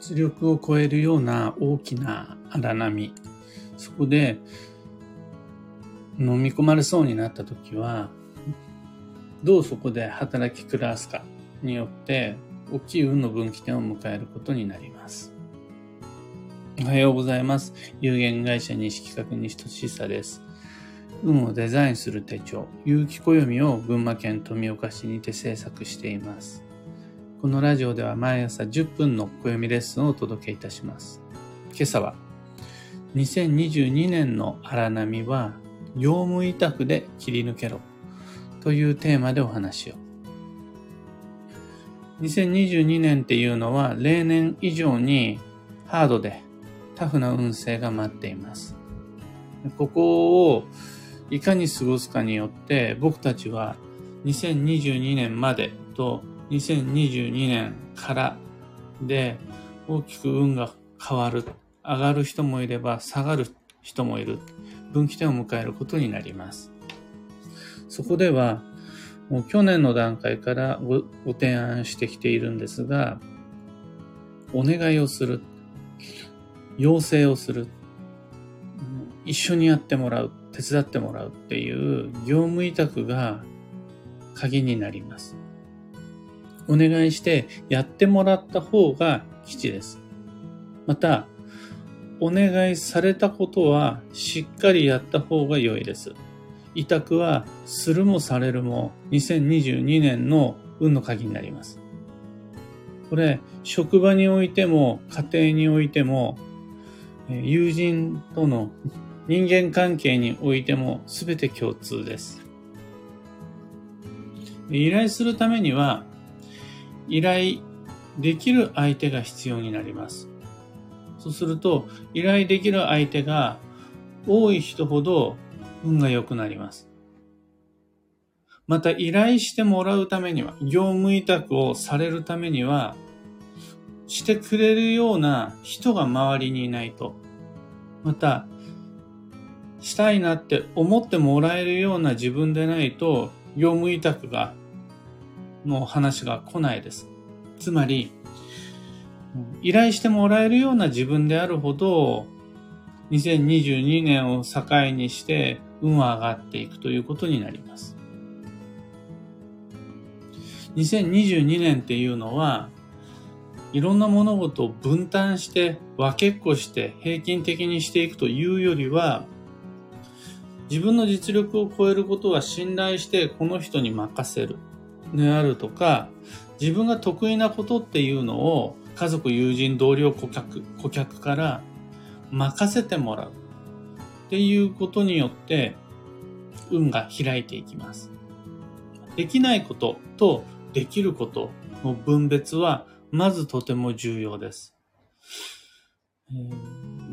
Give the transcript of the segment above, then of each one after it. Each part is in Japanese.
実力を超えるような大きな荒波、そこで飲み込まれそうになった時は、どうそこで働き暮らすかによって大きい運の分岐点を迎えることになります。おはようございます。有限会社西企画西俊久です。運をデザインする手帳、有機暦を群馬県富岡市にて制作しています。このラジオでは毎朝10分の暦レッスンをお届けいたします。今朝は、2022年の荒波は、業務委託で切り抜けろというテーマでお話を。2022年っていうのは例年以上にハードでタフな運勢が待っています。ここをいかに過ごすかによって僕たちは2022年までと2022年からで大きく運が変わる。上がる人もいれば下がる人もいる。分岐点を迎えることになります。そこでは、もう去年の段階からごご提案してきているんですが、お願いをする。要請をする。一緒にやってもらう。手伝ってもらうっていう業務委託が鍵になります。お願いしてやってもらった方が基地です。また、お願いされたことはしっかりやった方が良いです。委託はするもされるも2022年の運の鍵になります。これ、職場においても家庭においても友人との人間関係においても全て共通です。依頼するためには依頼できる相手が必要になります。そうすると、依頼できる相手が多い人ほど運が良くなります。また、依頼してもらうためには、業務委託をされるためには、してくれるような人が周りにいないと。また、したいなって思ってもらえるような自分でないと、業務委託がの話が来ないです。つまり、依頼してもらえるような自分であるほど、2022年を境にして運は上がっていくということになります。2022年っていうのは、いろんな物事を分担して分けっこして平均的にしていくというよりは、自分の実力を超えることは信頼してこの人に任せる。であるとか、自分が得意なことっていうのを家族、友人、同僚、顧客、顧客から任せてもらうっていうことによって運が開いていきます。できないこととできることの分別はまずとても重要です。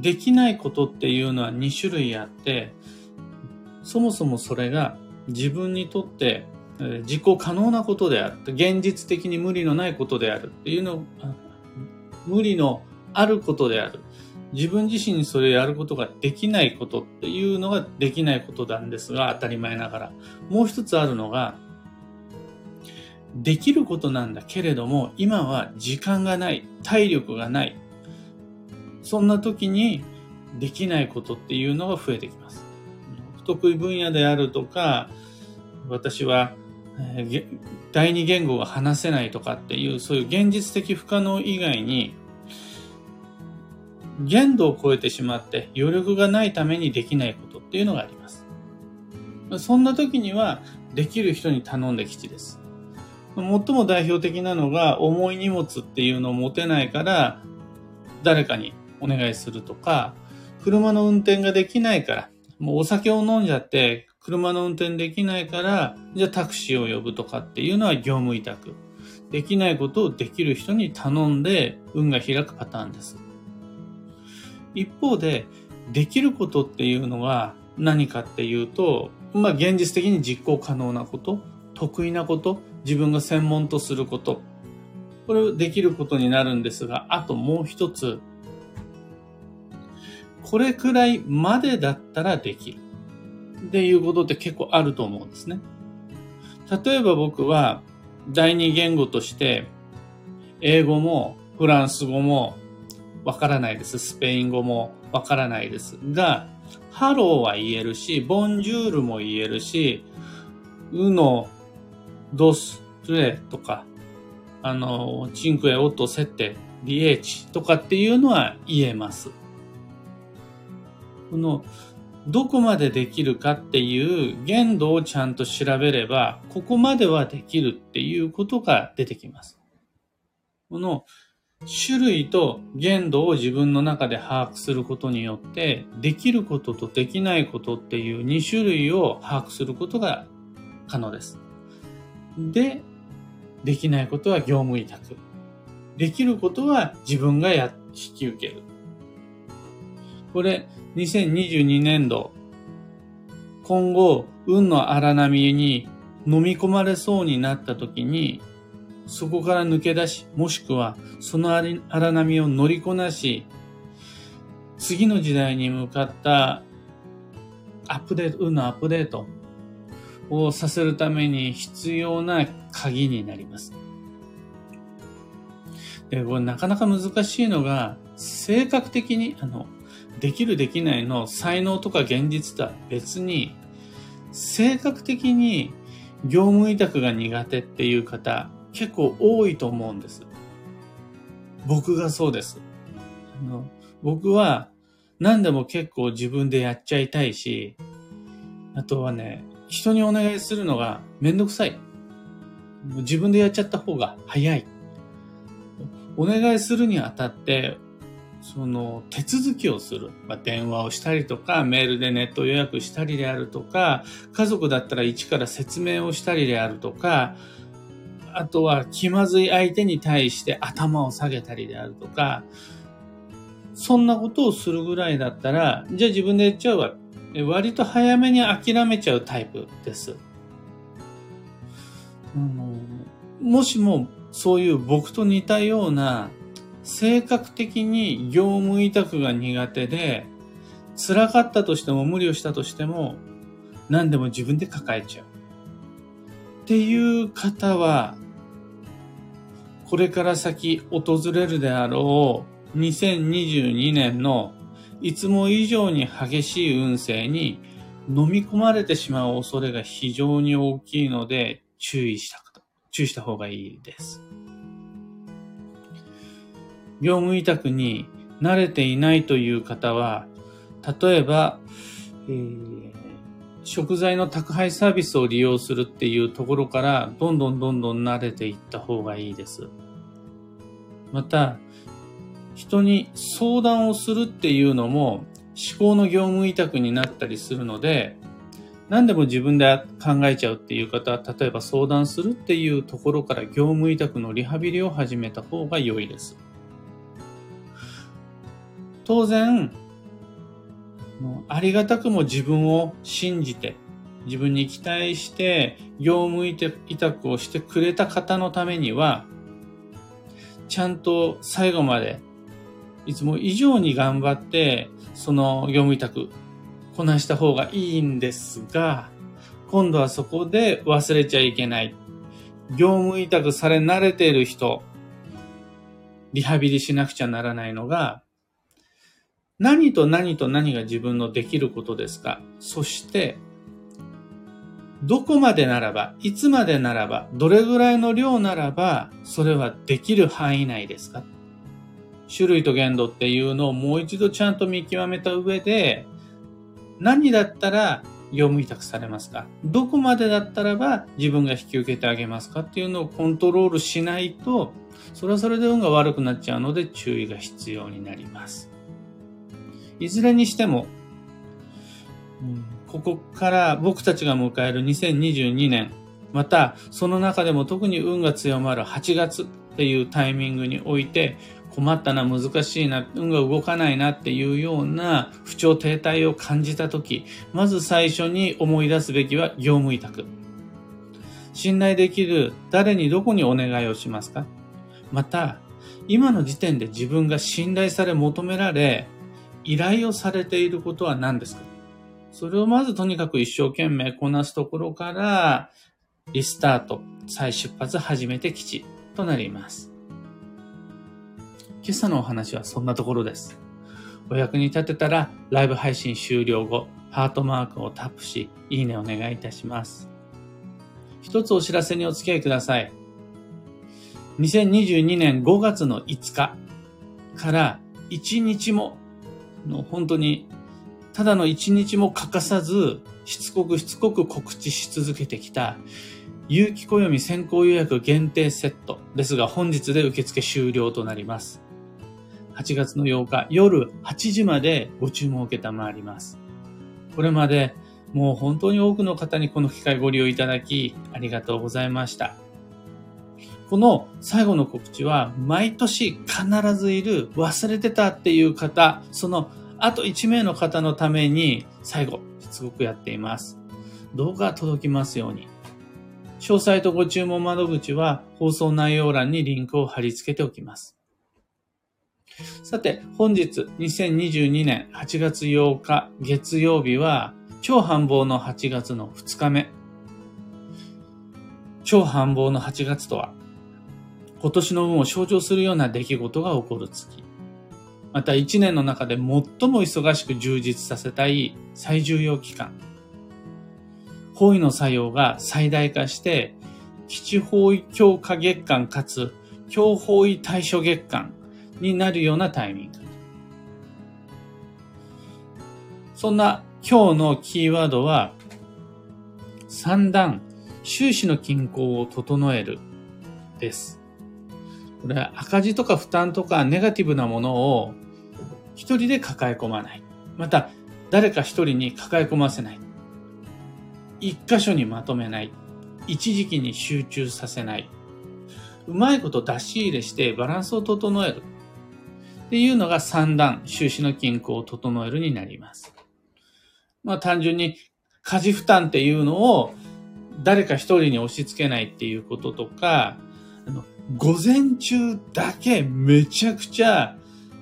できないことっていうのは2種類あって、そもそもそれが自分にとって実行可能なことである。現実的に無理のないことであるっていうの、無理のあることである。自分自身にそれをやることができないことっていうのができないことなんですが、当たり前ながら。もう一つあるのが、できることなんだけれども、今は時間がない、体力がない。そんな時にできないことっていうのが増えてきます。不得意分野であるとか、私は第二言語が話せないとかっていう、そういう現実的不可能以外に、限度を超えてしまって余力がないためにできないことっていうのがあります。そんな時には、できる人に頼んで基地です。最も代表的なのが、重い荷物っていうのを持てないから、誰かにお願いするとか、車の運転ができないから、もうお酒を飲んじゃって車の運転できないから、じゃあタクシーを呼ぶとかっていうのは業務委託。できないことをできる人に頼んで運が開くパターンです。一方で、できることっていうのは何かっていうと、まあ現実的に実行可能なこと、得意なこと、自分が専門とすること、これをできることになるんですが、あともう一つ、これくらいまでだったらできる。っていうことって結構あると思うんですね。例えば僕は第二言語として英語もフランス語もわからないです。スペイン語もわからないです。が、ハローは言えるし、ボンジュールも言えるし、ウノ、ドス、トレとか、あの、チンクエ、オット、セッテ、リエチとかっていうのは言えます。この、どこまでできるかっていう限度をちゃんと調べれば、ここまではできるっていうことが出てきます。この種類と限度を自分の中で把握することによって、できることとできないことっていう2種類を把握することが可能です。で、できないことは業務委託。できることは自分がや、引き受ける。これ、2022年度、今後、運の荒波に飲み込まれそうになった時に、そこから抜け出し、もしくはその荒波を乗りこなし、次の時代に向かったアップデート、運のアップデートをさせるために必要な鍵になります。で、これなかなか難しいのが、性格的に、あの、できるできないの才能とか現実とは別に、性格的に業務委託が苦手っていう方、結構多いと思うんです。僕がそうです。あの僕は何でも結構自分でやっちゃいたいし、あとはね、人にお願いするのがめんどくさい。自分でやっちゃった方が早い。お願いするにあたって、その手続きをする。まあ、電話をしたりとか、メールでネット予約したりであるとか、家族だったら一から説明をしたりであるとか、あとは気まずい相手に対して頭を下げたりであるとか、そんなことをするぐらいだったら、じゃあ自分でやっちゃうわ。割と早めに諦めちゃうタイプです。うん、もしもそういう僕と似たような性格的に業務委託が苦手で辛かったとしても無理をしたとしても何でも自分で抱えちゃう。っていう方はこれから先訪れるであろう2022年のいつも以上に激しい運勢に飲み込まれてしまう恐れが非常に大きいので注意した注意した方がいいです。業務委託に慣れていないという方は、例えば、えー、食材の宅配サービスを利用するっていうところから、どんどんどんどん慣れていった方がいいです。また、人に相談をするっていうのも思考の業務委託になったりするので、何でも自分で考えちゃうっていう方は、例えば相談するっていうところから業務委託のリハビリを始めた方が良いです。当然、ありがたくも自分を信じて、自分に期待して業務委託をしてくれた方のためには、ちゃんと最後まで、いつも以上に頑張って、その業務委託、こなした方がいいんですが、今度はそこで忘れちゃいけない。業務委託され慣れている人、リハビリしなくちゃならないのが、何と何と何が自分のできることですか？そして、どこまでならば、いつまでならば、どれぐらいの量ならば、それはできる範囲内ですか？種類と限度っていうのをもう一度ちゃんと見極めた上で、何だったら業務委託されますか？どこまでだったらば自分が引き受けてあげますか？っていうのをコントロールしないと、それはそれで運が悪くなっちゃうので注意が必要になります。いずれにしても、ここから僕たちが迎える2022年、またその中でも特に運が強まる8月っていうタイミングにおいて困ったな、難しいな、運が動かないなっていうような不調停滞を感じたとき、まず最初に思い出すべきは業務委託。信頼できる誰にどこにお願いをしますか？また、今の時点で自分が信頼され求められ、依頼をされていることは何ですか？それをまずとにかく一生懸命こなすところから、リスタート、再出発始めて基地となります。今朝のお話はそんなところです。お役に立てたら、ライブ配信終了後、ハートマークをタップし、いいねお願いいたします。一つお知らせにお付き合いください。2022年5月の5日から1日も、の本当に、ただの1日も欠かさず、しつこくしつこく告知し続けてきた、有機暦先行予約限定セットですが本日で受付終了となります。8月の8日夜8時までご注文を受けたまわります。これまでもう本当に多くの方にこの機会ご利用いただきありがとうございました。この最後の告知は毎年必ずいる忘れてたっていう方、そのあと1名の方のために最後しつこくやっています。動画届きますように。詳細とご注文窓口は放送内容欄にリンクを貼り付けておきます。さて、本日2022年8月8日月曜日は超繁忙の8月の2日目。超繁忙の8月とは、今年の運を象徴するような出来事が起こる月。また1年の中で最も忙しく充実させたい最重要期間。方位の作用が最大化して、基地方位強化月間かつ強方位対処月間になるようなタイミング。そんな今日のキーワードは、三段、収支の均衡を整えるです。これは赤字とか負担とかネガティブなものを一人で抱え込まない。また、誰か一人に抱え込ませない。一箇所にまとめない。一時期に集中させない。うまいこと出し入れしてバランスを整える。っていうのが三段、収支の均衡を整えるになります。まあ単純に家事負担っていうのを誰か一人に押し付けないっていうこととか、あの午前中だけめちゃくちゃ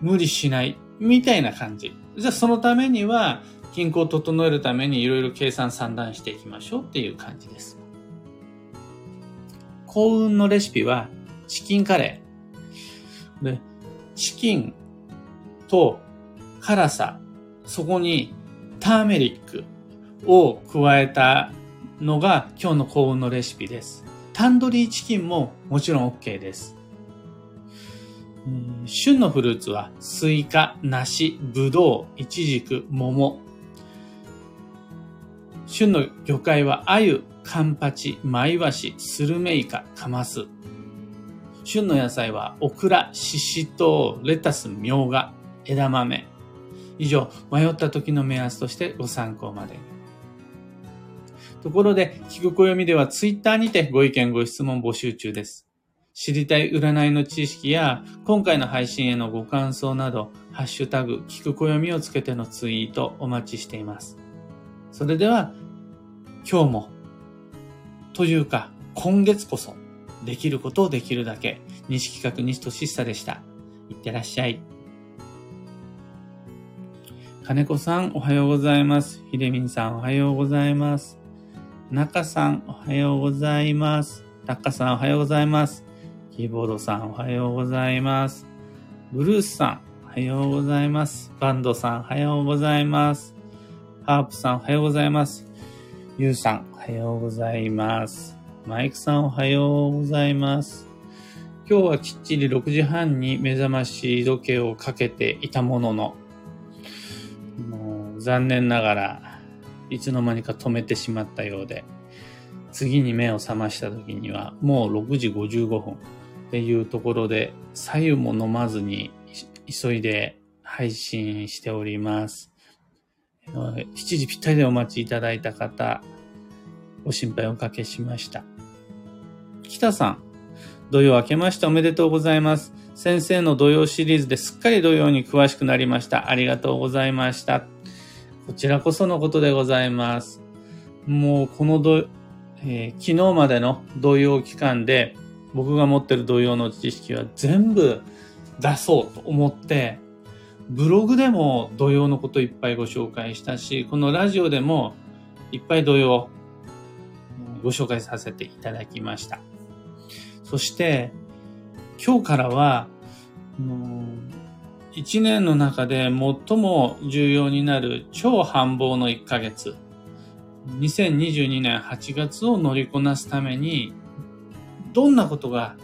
無理しないみたいな感じ。じゃあそのためには均衡を整えるためにいろいろ計算算段していきましょうっていう感じです。幸運のレシピはチキンカレー。で、チキンと辛さ、そこにターメリックを加えたのが今日の幸運のレシピです。タンドリーチキンももちろん OK です。旬のフルーツはスイカ、梨、ブドウ、イチジク、桃、旬の魚介は鮎、カンパチ、マイワシ、スルメイカ、カマス。旬の野菜はオクラ、シシトウ、レタス、ミョウガ、枝豆。以上、迷った時の目安としてご参考までに。ところで、聞く暦ではツイッターにてご意見ご質問募集中です。知りたい占いの知識や、今回の配信へのご感想など、ハッシュタグ、聞く暦をつけてのツイートお待ちしています。それでは、今日も、というか、今月こそ、できることをできるだけ、西企画西俊久でした。いってらっしゃい。金子さん、おはようございます。ひでみんさん、おはようございます。中さん、おはようございます。たっかさん、おはようございます。キーボードさん、おはようございます。ブルースさん、おはようございます。バンドさん、おはようございます。ハープさん、おはようございます。ゆうさん、おはようございます。マイクさん、おはようございます。今日はきっちり6時半に目覚まし時計をかけていたものの、もう残念ながらいつの間にか止めてしまったようで、次に目を覚ました時にはもう6時55分っていうところで、左右も飲まずに急いで配信しております。7時ぴったりでお待ちいただいた方、ご心配おかけしました。北さん、土曜明けましておめでとうございます。先生の土曜シリーズですっかり土曜に詳しくなりました。ありがとうございました。こちらこそのことでございます。もうこの土、えー、昨日までの土曜期間で僕が持ってる土曜の知識は全部出そうと思ってブログでも土曜のこといっぱいご紹介したし、このラジオでもいっぱい土曜ご紹介させていただきました。そして、今日からは1年の中で最も重要になる超繁忙の1ヶ月。2022年8月を乗りこなすために、どんなことが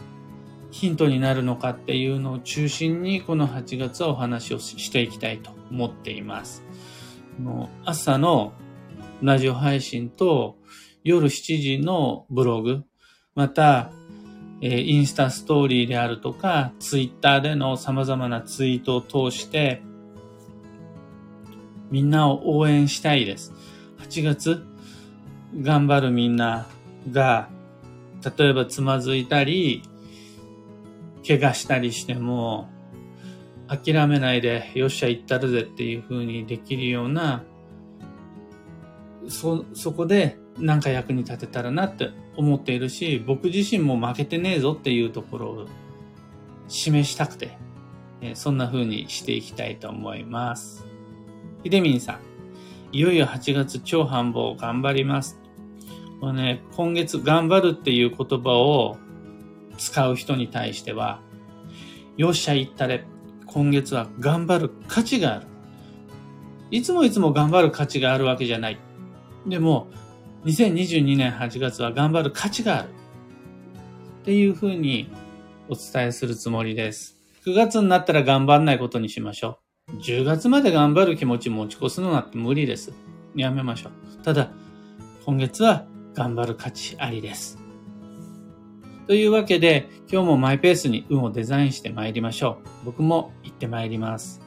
ヒントになるのかっていうのを中心にこの8月はお話をしていきたいと思っています。朝のラジオ配信と夜7時のブログ、また、えインスタストーリーであるとか、ツイッターでの様々なツイートを通して、みんなを応援したいです。8月、頑張るみんなが、例えばつまずいたり、怪我したりしても、諦めないで、よっしゃ、行ったるぜっていう風にできるような、そ、そこでなんか役に立てたらなって思っているし、僕自身も負けてねえぞっていうところを示したくて、そんな風にしていきたいと思います。ひでみんさん、いよいよ8月超繁忙頑張ります。これね、今月頑張るっていう言葉を使う人に対しては、よっしゃ言ったれ、今月は頑張る価値がある。いつもいつも頑張る価値があるわけじゃない。でも、2022年8月は頑張る価値がある。っていうふうにお伝えするつもりです。9月になったら頑張んないことにしましょう。10月まで頑張る気持ち持ち越すのなんて無理です。やめましょう。ただ、今月は頑張る価値ありです。というわけで、今日もマイペースに運をデザインして参りましょう。僕も行って参ります。